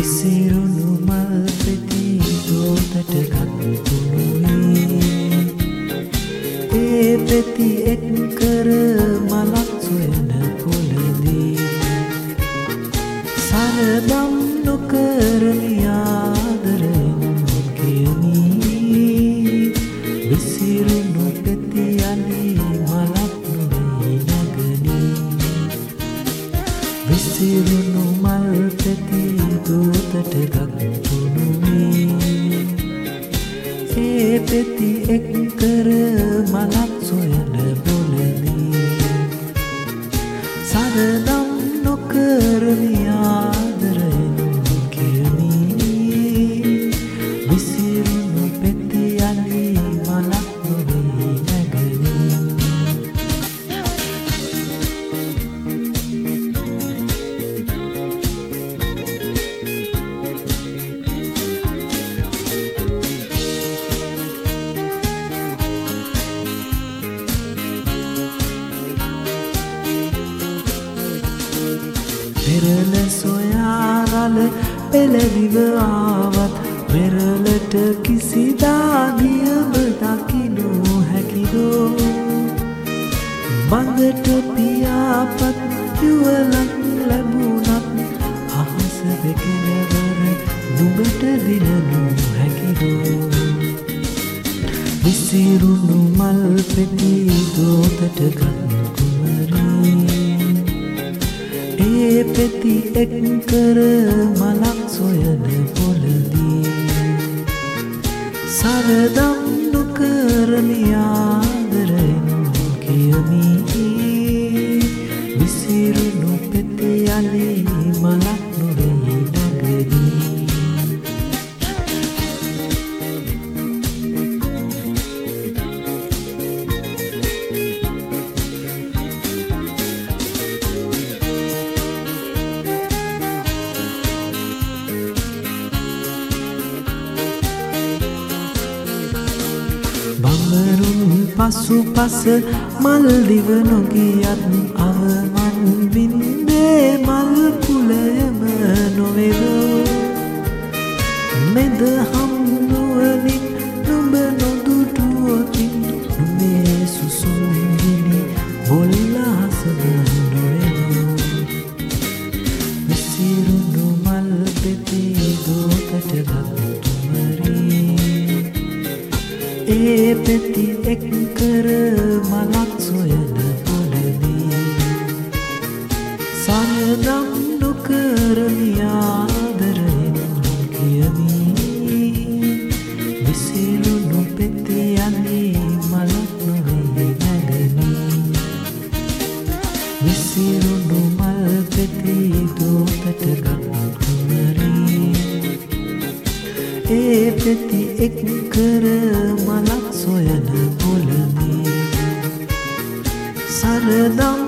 විසිරුණු මල් පෙති දෝතට ගත්තුනුවේ ඒ පෙති එක් කර මලක් සොයන පොළදී. සරදම් නොකරමියාදරෙන් විසිරුණු මල් පෙති දූතට ගත්තුනුවේ ඒ පෙති එක් කර මලක් සොයන බොලදී. සරදම් සොයාරල පෙළදිව ආවත් වෙරලට කිසිදා නියම දකිනු හැකිදෝ. බඳට පියාපත් යුවලක් ලැබුණත් අහස දෙකෙනවර නුබට දිනනු හැකිදෝ. විසිරුණු මල් පෙති දෝතට ගත්කුමරී ඒ පෙති එක් කර මලක් සොයන පොළදී. සරදම් නොකරමියාදරෙන් කියමී විසිරුණු පෙති අලි මලක් බඹරුන් පසු පස මල්දිව නොගියත් අවමන් වින්දේ මල් කුලයම නොවෙවෝ. මෙද හම්නුවනින් නුඹ නොදුටුවතින් නුමේ සුසුම්ගිනි බොල්ලාසම ඒ පෙති එක් කර මලක් සොයන පොළදී සරදම් නොකරමියාදරෙන් කියමී. විසිරුණු පෙති අලි මලක් නොවෙයි නැගනී විසිරුණු මල් පෙති දෝතට ගත්කුමරී ඒ පෙති එක් කර මලක් සොයන පොළදී සරදම්